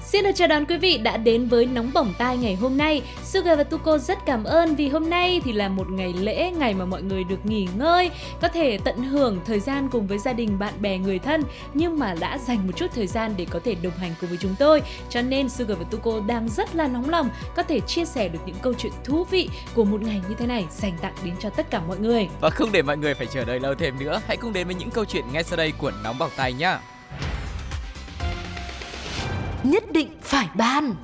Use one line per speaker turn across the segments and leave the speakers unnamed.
Xin được chào đón quý vị đã đến với Nóng Bỏng Tai ngày hôm nay. Sugar và Tuko rất cảm ơn vì hôm nay thì là một ngày lễ, ngày mà mọi người được nghỉ ngơi, có thể tận hưởng thời gian cùng với gia đình, bạn bè, người thân nhưng mà đã dành một chút thời gian để có thể đồng hành cùng với chúng tôi. Cho nên Sugar và Tuko đang rất là nóng lòng có thể chia sẻ được những câu chuyện thú vị của một ngày như thế này dành tặng đến cho tất cả mọi người.
Và không để mọi người phải chờ đợi lâu thêm nữa, hãy cùng đến với những câu chuyện ngay sau đây của Nóng Bỏng Tai nhé.
Nhất định phải ban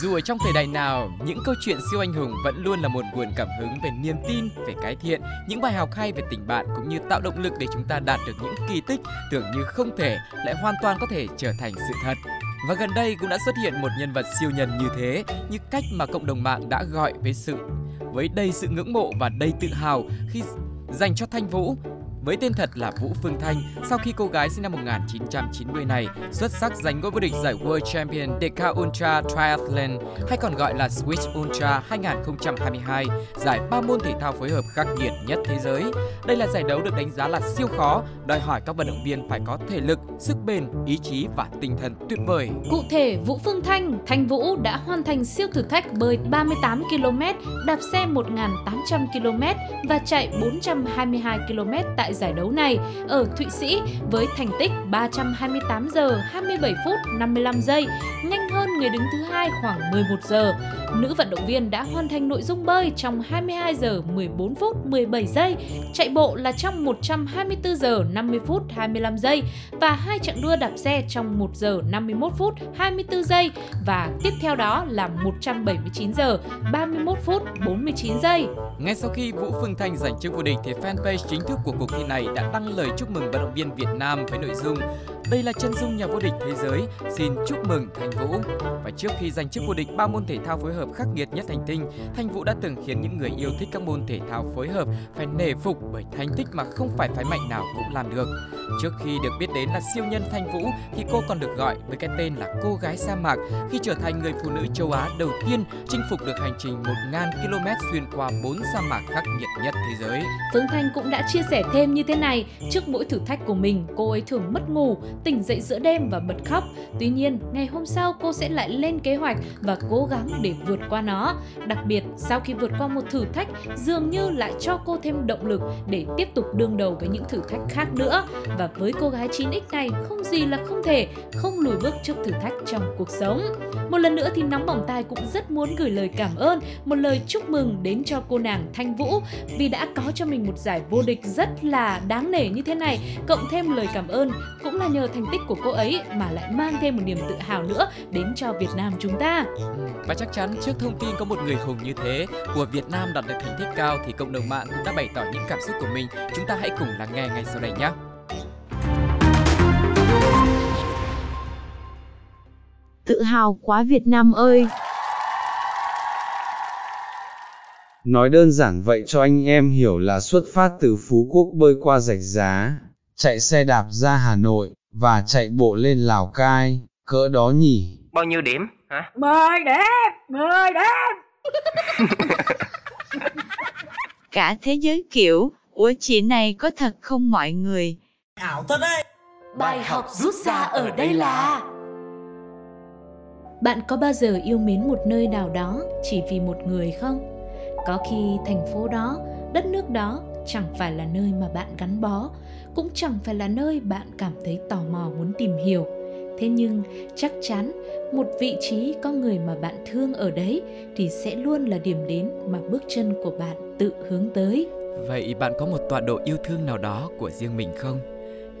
Dù ở trong thời đại nào, những câu chuyện siêu anh hùng vẫn luôn là một nguồn cảm hứng về niềm tin, về cái thiện, những bài học hay về tình bạn cũng như tạo động lực để chúng ta đạt được những kỳ tích tưởng như không thể lại hoàn toàn có thể trở thành sự thật. Và gần đây cũng đã xuất hiện một nhân vật siêu nhân như thế, như cách mà cộng đồng mạng đã gọi với sự với đầy sự ngưỡng mộ và đầy tự hào khi dành cho Thanh Vũ với tên thật là Vũ Phương Thanh sau khi cô gái sinh năm 1990 này xuất sắc giành ngôi vô địch giải World Champion Deca Ultra Triathlon hay còn gọi là Swiss Ultra 2022, giải ba môn thể thao phối hợp khắc nghiệt nhất thế giới. Đây là giải đấu được đánh giá là siêu khó, đòi hỏi các vận động viên phải có thể lực, sức bền, ý chí và tinh thần tuyệt vời.
Cụ thể, Vũ Phương Thanh, Thanh Vũ đã hoàn thành siêu thử thách bơi 38 km, đạp xe 1.800 km và chạy 422 km tại tại giải đấu này ở Thụy Sĩ với thành tích 328 giờ 27 phút 55 giây, nhanh hơn người đứng thứ hai khoảng 11 giờ. Nữ vận động viên đã hoàn thành nội dung bơi trong 22 giờ 14 phút 17 giây, chạy bộ là trong 124 giờ 50 phút 25 giây và hai chặng đua đạp xe trong 1 giờ 51 phút 24 giây và tiếp theo đó là 179 giờ 31 phút 49 giây.
Ngay sau khi Vũ Phương Thanh giành chức vô địch thì fanpage chính thức của cuộc thi này đã đăng lời chúc mừng vận động viên Việt Nam với nội dung đây là chân dung nhà vô địch thế giới, xin chúc mừng Thanh Vũ. Và trước khi giành chức vô địch ba môn thể thao phối hợp khắc nghiệt nhất hành tinh, Thanh Vũ đã từng khiến những người yêu thích các môn thể thao phối hợp phải nể phục bởi thành tích mà không phải phái mạnh nào cũng làm được. Trước khi được biết đến là siêu nhân Thanh Vũ thì cô còn được gọi với cái tên là cô gái sa mạc khi trở thành người phụ nữ châu Á đầu tiên chinh phục được hành trình 1.000 km xuyên qua 4 sa mạc khắc nghiệt nhất thế giới.
Phương Thanh cũng đã chia sẻ thêm như thế này, trước mỗi thử thách của mình, cô ấy thường mất ngủ, tỉnh dậy giữa đêm và bật khóc. Tuy nhiên, ngày hôm sau cô sẽ lại lên kế hoạch và cố gắng để vượt qua nó. Đặc biệt, sau khi vượt qua một thử thách, dường như lại cho cô thêm động lực để tiếp tục đương đầu với những thử thách khác nữa. Và với cô gái 9X này, không gì là không thể, không lùi bước trước thử thách trong cuộc sống. Một lần nữa thì Nóng Bỏng Tai cũng rất muốn gửi lời cảm ơn, một lời chúc mừng đến cho cô nàng Thanh Vũ vì đã có cho mình một giải vô địch rất là đáng nể như thế này, cộng thêm lời cảm ơn cũng là nhờ thành tích của cô ấy mà lại mang thêm một niềm tự hào nữa đến cho Việt Nam chúng ta.
Và chắc chắn trước thông tin có một người hùng như thế của Việt Nam đạt được thành tích cao thì cộng đồng mạng cũng đã bày tỏ những cảm xúc của mình. Chúng ta hãy cùng lắng nghe ngay sau đây nhé.
Tự hào quá Việt Nam ơi!
Nói đơn giản vậy cho anh em hiểu là xuất phát từ Phú Quốc bơi qua rạch giá, chạy xe đạp ra Hà Nội, và chạy bộ lên Lào Cai, cỡ đó nhỉ?
Bao nhiêu điểm hả?
Mười điểm, mười điểm.
Cả thế giới kiểu, ủa chị này có thật không mọi người?
Ảo thật đấy.
Bài học rút ra ở đây là
Bạn có bao giờ yêu mến một nơi nào đó chỉ vì một người không? Có khi thành phố đó, đất nước đó chẳng phải là nơi mà bạn gắn bó, cũng chẳng phải là nơi bạn cảm thấy tò mò muốn tìm hiểu. Thế nhưng chắc chắn một vị trí có người mà bạn thương ở đấy thì sẽ luôn là điểm đến mà bước chân của bạn tự hướng tới.
Vậy bạn có một tọa độ yêu thương nào đó của riêng mình không?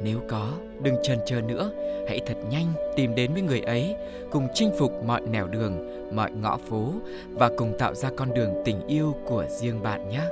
Nếu có, đừng chần chờ nữa, hãy thật nhanh tìm đến với người ấy, cùng chinh phục mọi nẻo đường, mọi ngõ phố và cùng tạo ra con đường tình yêu của riêng bạn nhé.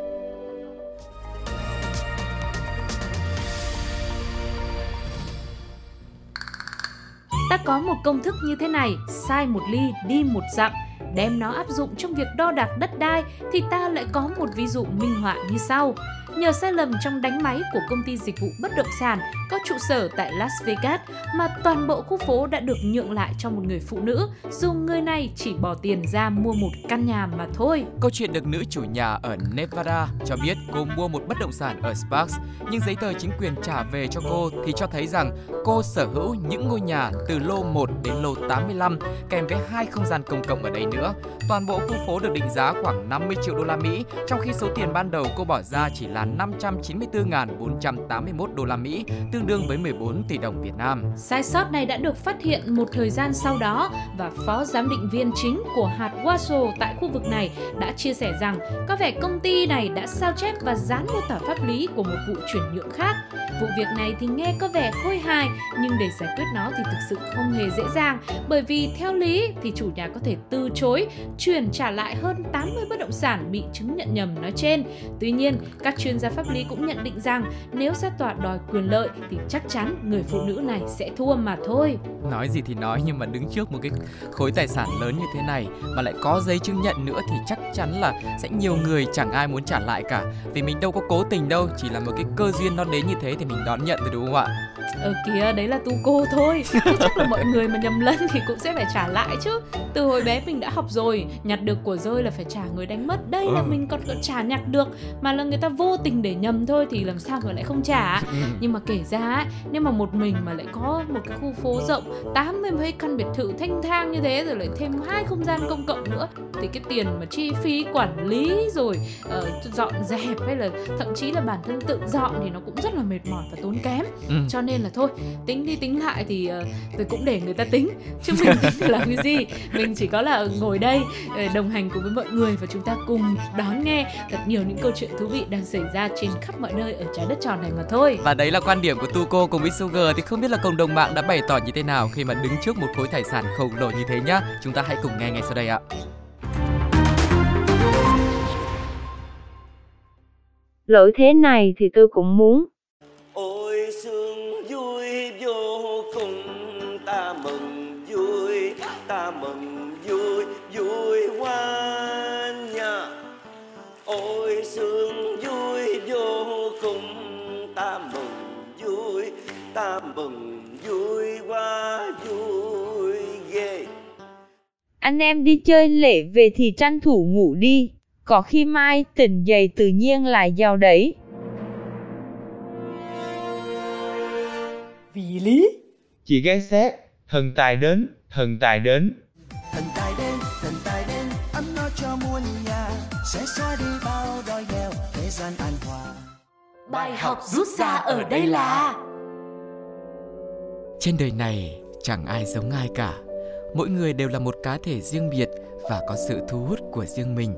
Ta có một công thức như thế này, sai một ly đi một dặm. Đem nó áp dụng trong việc đo đạc đất đai thì ta lại có một ví dụ minh họa như sau nhờ sai lầm trong đánh máy của công ty dịch vụ bất động sản có trụ sở tại Las Vegas mà toàn bộ khu phố đã được nhượng lại cho một người phụ nữ dù người này chỉ bỏ tiền ra mua một căn nhà mà thôi.
Câu chuyện được nữ chủ nhà ở Nevada cho biết cô mua một bất động sản ở Sparks, nhưng giấy tờ chính quyền trả về cho cô thì cho thấy rằng cô sở hữu những ngôi nhà từ lô 1 đến lô 85 kèm với hai không gian công cộng ở đây nữa. Toàn bộ khu phố được định giá khoảng 50 triệu đô la Mỹ, trong khi số tiền ban đầu cô bỏ ra chỉ là 594.481 đô la Mỹ, tương đương với 14 tỷ đồng Việt Nam.
Sai sót này đã được phát hiện một thời gian sau đó và phó giám định viên chính của hạt Waso tại khu vực này đã chia sẻ rằng có vẻ công ty này đã sao chép và dán mô tả pháp lý của một vụ chuyển nhượng khác. Vụ việc này thì nghe có vẻ khôi hài nhưng để giải quyết nó thì thực sự không hề dễ dàng bởi vì theo lý thì chủ nhà có thể từ chối chuyển trả lại hơn 80 bất động sản bị chứng nhận nhầm nói trên. Tuy nhiên, các chuyên gia pháp lý cũng nhận định rằng nếu ra tòa đòi quyền lợi thì chắc chắn người phụ nữ này sẽ thua mà thôi.
Nói gì thì nói nhưng mà đứng trước một cái khối tài sản lớn như thế này mà lại có giấy chứng nhận nữa thì chắc chắn là sẽ nhiều người chẳng ai muốn trả lại cả. Vì mình đâu có cố tình đâu chỉ là một cái cơ duyên nó đến như thế thì mình đón nhận rồi đúng không ạ?
Ờ kìa, đấy là tu cô thôi. Thế chắc là mọi người mà nhầm lẫn thì cũng sẽ phải trả lại chứ. Từ hồi bé mình đã học rồi Nhặt được của rơi là phải trả người đánh mất. Đây là
Ừ.
mình còn, còn trả nhặt được Mà là người ta vô tình để nhầm thôi Thì làm sao mà lại không trả
Ừ.
Nhưng mà kể ra ấy, nếu mà một mình mà lại có một cái khu phố rộng tám mươi mấy căn biệt thự thanh thang như thế Rồi lại thêm hai không gian công cộng nữa Thì cái tiền mà chi phí quản lý rồi ờ, dọn dẹp hay là thậm chí là bản thân tự dọn thì nó cũng rất là mệt mỏi và tốn kém
Ừ.
cho nên là thôi tính đi tính lại thì uh, tôi cũng để người ta tính chứ mình tính làm cái gì mình chỉ có là ngồi đây ờ, đồng hành cùng với mọi người và chúng ta cùng đón nghe thật nhiều những câu chuyện thú vị đang xảy ra trên khắp mọi nơi ở trái đất tròn này mà thôi
Và đấy là quan điểm của Tuco cùng với Sugar thì không biết là cộng đồng mạng đã bày tỏ như thế nào khi mà đứng trước một khối tài sản khổng lồ như thế nhá. Chúng ta hãy cùng nghe ngay sau đây ạ.
Lỗi thế này thì tôi cũng muốn.
Ôi sương vui vô cùng ta mừng vui ta mừng mừng vui hoa vui ghê
Anh em đi chơi lễ về thì tranh thủ ngủ đi. Có khi mai tỉnh dậy tự nhiên lại giàu đấy.
Vì lý
Chỉ ghé xét, thần tài đến, thần tài đến.
Thần tài đến, thần tài đến, ấm no cho muôn nhà, sẽ xóa đi bao đói nghèo, thế gian an hòa.
Bài học rút ra ở đây là
trên đời này chẳng ai giống ai cả. Mỗi người đều là một cá thể riêng biệt và có sự thu hút của riêng mình.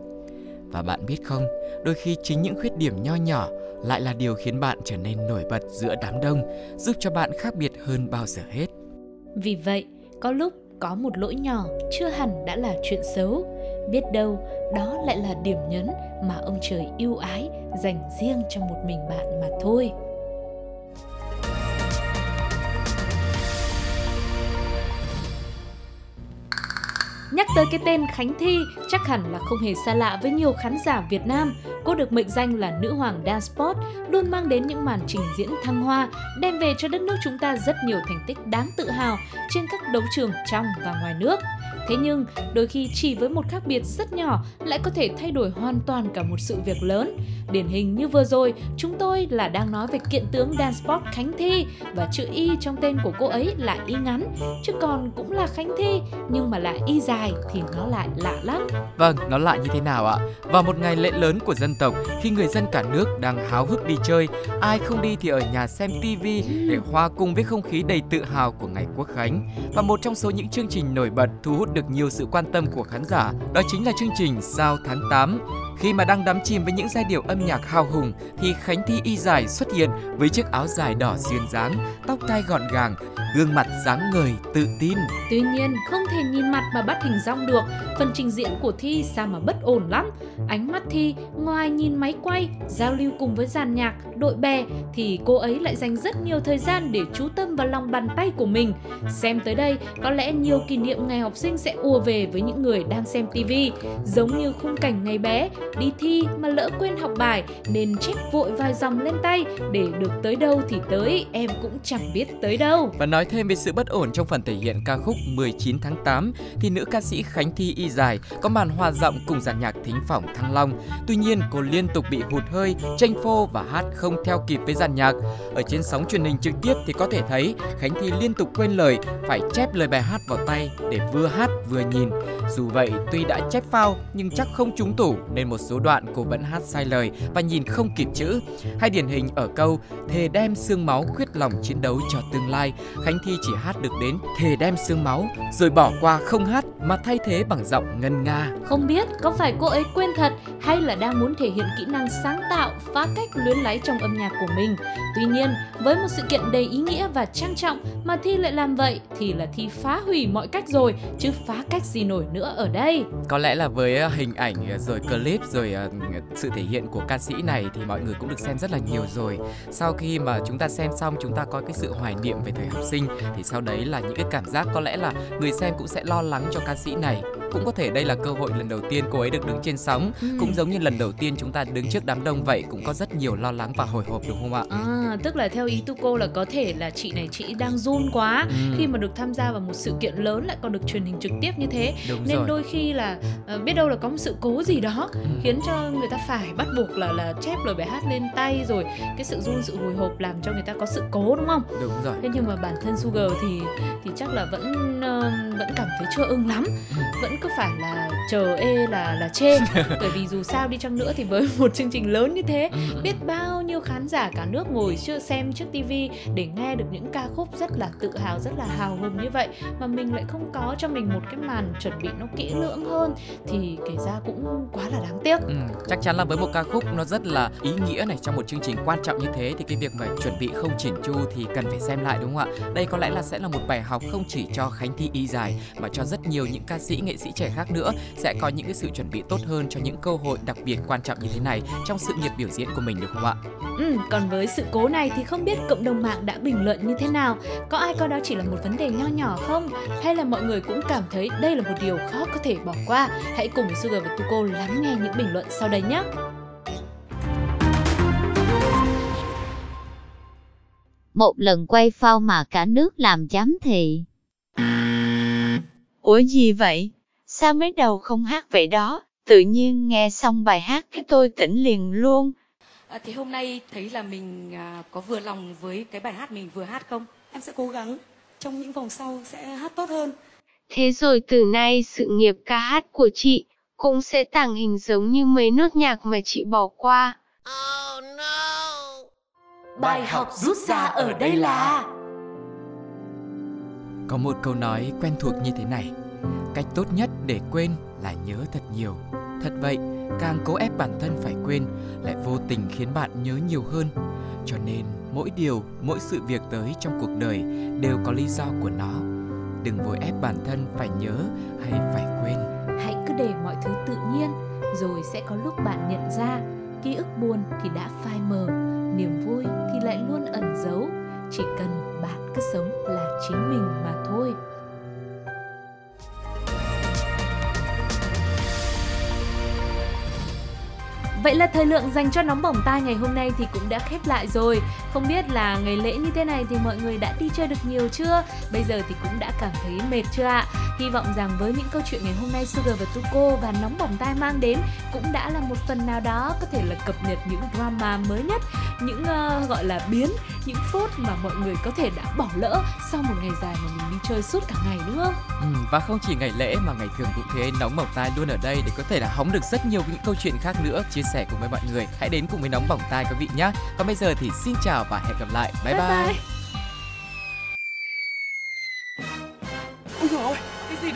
Và bạn biết không, đôi khi chính những khuyết điểm nho nhỏ lại là điều khiến bạn trở nên nổi bật giữa đám đông, giúp cho bạn khác biệt hơn bao giờ hết.
vì vậy có lúc có một lỗi nhỏ chưa hẳn đã là chuyện xấu biết đâu đó lại là điểm nhấn mà ông trời yêu ái dành riêng cho một mình bạn mà thôi Nhắc tới cái tên Khánh Thi chắc hẳn là không hề xa lạ với nhiều khán giả Việt Nam. Cô được mệnh danh là nữ hoàng dance sport, luôn mang đến những màn trình diễn thăng hoa, đem về cho đất nước chúng ta rất nhiều thành tích đáng tự hào trên các đấu trường trong và ngoài nước. Thế nhưng, đôi khi chỉ với một khác biệt rất nhỏ lại có thể thay đổi hoàn toàn cả một sự việc lớn. Điển hình như vừa rồi, chúng tôi là đang nói về kiện tướng dance sport Khánh Thi và chữ Y trong tên của cô ấy là Y ngắn, chứ còn cũng là Khánh Thi nhưng mà là Y dài thì nó lại lạ lắm.
Vâng, nó lại như thế nào ạ? Vào một ngày lễ lớn của dân tộc, khi người dân cả nước đang háo hức đi chơi, ai không đi thì ở nhà xem TV để hòa cùng với không khí đầy tự hào của ngày Quốc khánh. Và một trong số những chương trình nổi bật thu hút được nhiều sự quan tâm của khán giả, đó chính là chương trình Sao tháng 8. Khi mà đang đắm chìm với những giai điệu âm nhạc hào hùng thì Khánh Thi Y dài xuất hiện với chiếc áo dài đỏ duyên dáng, tóc tai gọn gàng, gương mặt sáng ngời, tự tin.
Tuy nhiên, không thể nhìn mặt mà bắt hình dong được. Phần trình diễn của Thi sao mà bất ổn lắm. Ánh mắt Thi, ngoài nhìn máy quay, giao lưu cùng với dàn nhạc, đội bè, thì cô ấy lại dành rất nhiều thời gian để chú tâm vào lòng bàn tay của mình. Xem tới đây, có lẽ nhiều kỷ niệm ngày học sinh sẽ ùa về với những người đang xem TV. Giống như khung cảnh ngày bé, đi thi mà lỡ quên học bài nên chép vội vài dòng lên tay để được tới đâu thì tới, em cũng chẳng biết tới đâu.
Và nói nói thêm về sự bất ổn trong phần thể hiện ca khúc 19 tháng 8 thì nữ ca sĩ Khánh Thi Y Dài có màn hòa giọng cùng dàn nhạc thính phỏng Thăng Long. Tuy nhiên, cô liên tục bị hụt hơi, tranh phô và hát không theo kịp với dàn nhạc. Ở trên sóng truyền hình trực tiếp thì có thể thấy Khánh Thi liên tục quên lời, phải chép lời bài hát vào tay để vừa hát vừa nhìn. Dù vậy, tuy đã chép phao nhưng chắc không trúng tủ nên một số đoạn cô vẫn hát sai lời và nhìn không kịp chữ. Hay điển hình ở câu thề đem xương máu quyết lòng chiến đấu cho tương lai, Khánh Thi chỉ hát được đến thề đem xương máu rồi bỏ qua không hát mà thay thế bằng giọng ngân nga.
Không biết có phải cô ấy quên thật hay là đang muốn thể hiện kỹ năng sáng tạo, phá cách luyến láy trong âm nhạc của mình. Tuy nhiên, với một sự kiện đầy ý nghĩa và trang trọng mà Thi lại làm vậy thì là Thi phá hủy mọi cách rồi, chứ phá cách gì nổi nữa ở đây.
Có lẽ là với ờ, hình ảnh ờ, rồi clip rồi ờ, sự thể hiện của ca sĩ này thì mọi người cũng được xem rất là nhiều rồi. Sau khi mà chúng ta xem xong chúng ta có cái sự hoài niệm về thời học sinh thì sau đấy là những cái cảm giác có lẽ là người xem cũng sẽ lo lắng cho ca sĩ này cũng có thể đây là cơ hội lần đầu tiên cô ấy được đứng trên sóng
Ừ.
cũng giống như lần đầu tiên chúng ta đứng trước đám đông vậy cũng có rất nhiều lo lắng và hồi hộp đúng không ạ
À, tức là theo ý tu cô là có thể là chị này chị đang run quá
Ừ.
khi mà được tham gia vào một sự kiện lớn lại còn được truyền hình trực tiếp như thế
đúng
nên
rồi
đôi khi là ờ, biết đâu là có một sự cố gì đó
Ừ.
khiến cho người ta phải bắt buộc là là chép lời bài hát lên tay rồi cái sự run sự hồi hộp làm cho người ta có sự cố đúng không
đúng rồi
thế nhưng mà bản thân Sugar thì thì chắc là vẫn ờ, vẫn cảm thấy chưa ưng lắm
Ừ.
vẫn cứ phải là chờ ê là là chê bởi vì dù sao đi chăng nữa thì với một chương trình lớn như thế
Ừ.
biết bao nhiêu khán giả cả nước ngồi chưa xem trước tivi để nghe được những ca khúc rất là tự hào rất là hào hùng như vậy mà mình lại không có cho mình một cái màn chuẩn bị nó kỹ lưỡng hơn thì kể ra cũng quá là đáng tiếc
Ừ, chắc chắn là với một ca khúc nó rất là ý nghĩa này trong một chương trình quan trọng như thế thì cái việc mà chuẩn bị không chỉn chu thì cần phải xem lại đúng không ạ? Đây có lẽ là sẽ là một bài học không chỉ cho Khánh Thi Y dài mà cho rất nhiều những ca sĩ nghệ sĩ trẻ khác nữa sẽ có những cái sự chuẩn bị tốt hơn cho những cơ hội đặc biệt quan trọng như thế này trong sự nghiệp biểu diễn của mình được không ạ?
ừ, còn với sự cố này thì không biết cộng đồng mạng đã bình luận như thế nào có ai coi đó chỉ là một vấn đề nho nhỏ không hay là mọi người cũng cảm thấy đây là một điều khó có thể bỏ qua hãy cùng Sugar và Tuko lắng nghe những bình luận sau đây nhé
Một lần quay phao mà cả nước làm giám thị.
Ủa gì vậy? Sao mấy đầu không hát vậy đó? Tự nhiên nghe xong bài hát cái tôi tỉnh liền luôn.
À, thì hôm nay thấy là mình à, có vừa lòng với cái bài hát mình vừa hát không?
Em sẽ cố gắng trong những vòng sau sẽ hát tốt hơn.
Thế rồi từ nay sự nghiệp ca hát của chị cũng sẽ tàng hình giống như mấy nốt nhạc mà chị bỏ qua.
Bài học rút ra ở đây là
Có một câu nói quen thuộc như thế này Cách tốt nhất để quên là nhớ thật nhiều. Thật vậy, càng cố ép bản thân phải quên Lại vô tình khiến bạn nhớ nhiều hơn. Cho nên mỗi điều, mỗi sự việc tới trong cuộc đời Đều có lý do của nó. Đừng vội ép bản thân phải nhớ hay phải quên.
Hãy cứ để mọi thứ tự nhiên rồi sẽ có lúc bạn nhận ra ký ức buồn thì đã phai mờ niềm vui thì lại luôn ẩn giấu. Chỉ cần bạn cứ sống là chính mình mà thôi. Vậy là thời lượng dành cho nóng bỏng tai ngày hôm nay thì cũng đã khép lại rồi. Không biết là ngày lễ như thế này thì mọi người đã đi chơi được nhiều chưa? Bây giờ thì cũng đã cảm thấy mệt chưa ạ? Hy vọng rằng với những câu chuyện ngày hôm nay Sugar và Tuko và nóng bỏng tai mang đến cũng đã là một phần nào đó có thể là cập nhật những drama mới nhất, những ờ, gọi là biến, những phút mà mọi người có thể đã bỏ lỡ sau một ngày dài mà mình đi chơi suốt cả ngày đúng không?
Ừ, và không chỉ ngày lễ mà ngày thường cũng thế nóng bỏng tai luôn ở đây để có thể là hóng được rất nhiều những câu chuyện khác nữa chia sẻ cùng với mọi người hãy đến cùng với nóng bỏng tai quý vị nhé còn bây giờ thì xin chào và hẹn gặp lại bye bye,
bye.
Ôi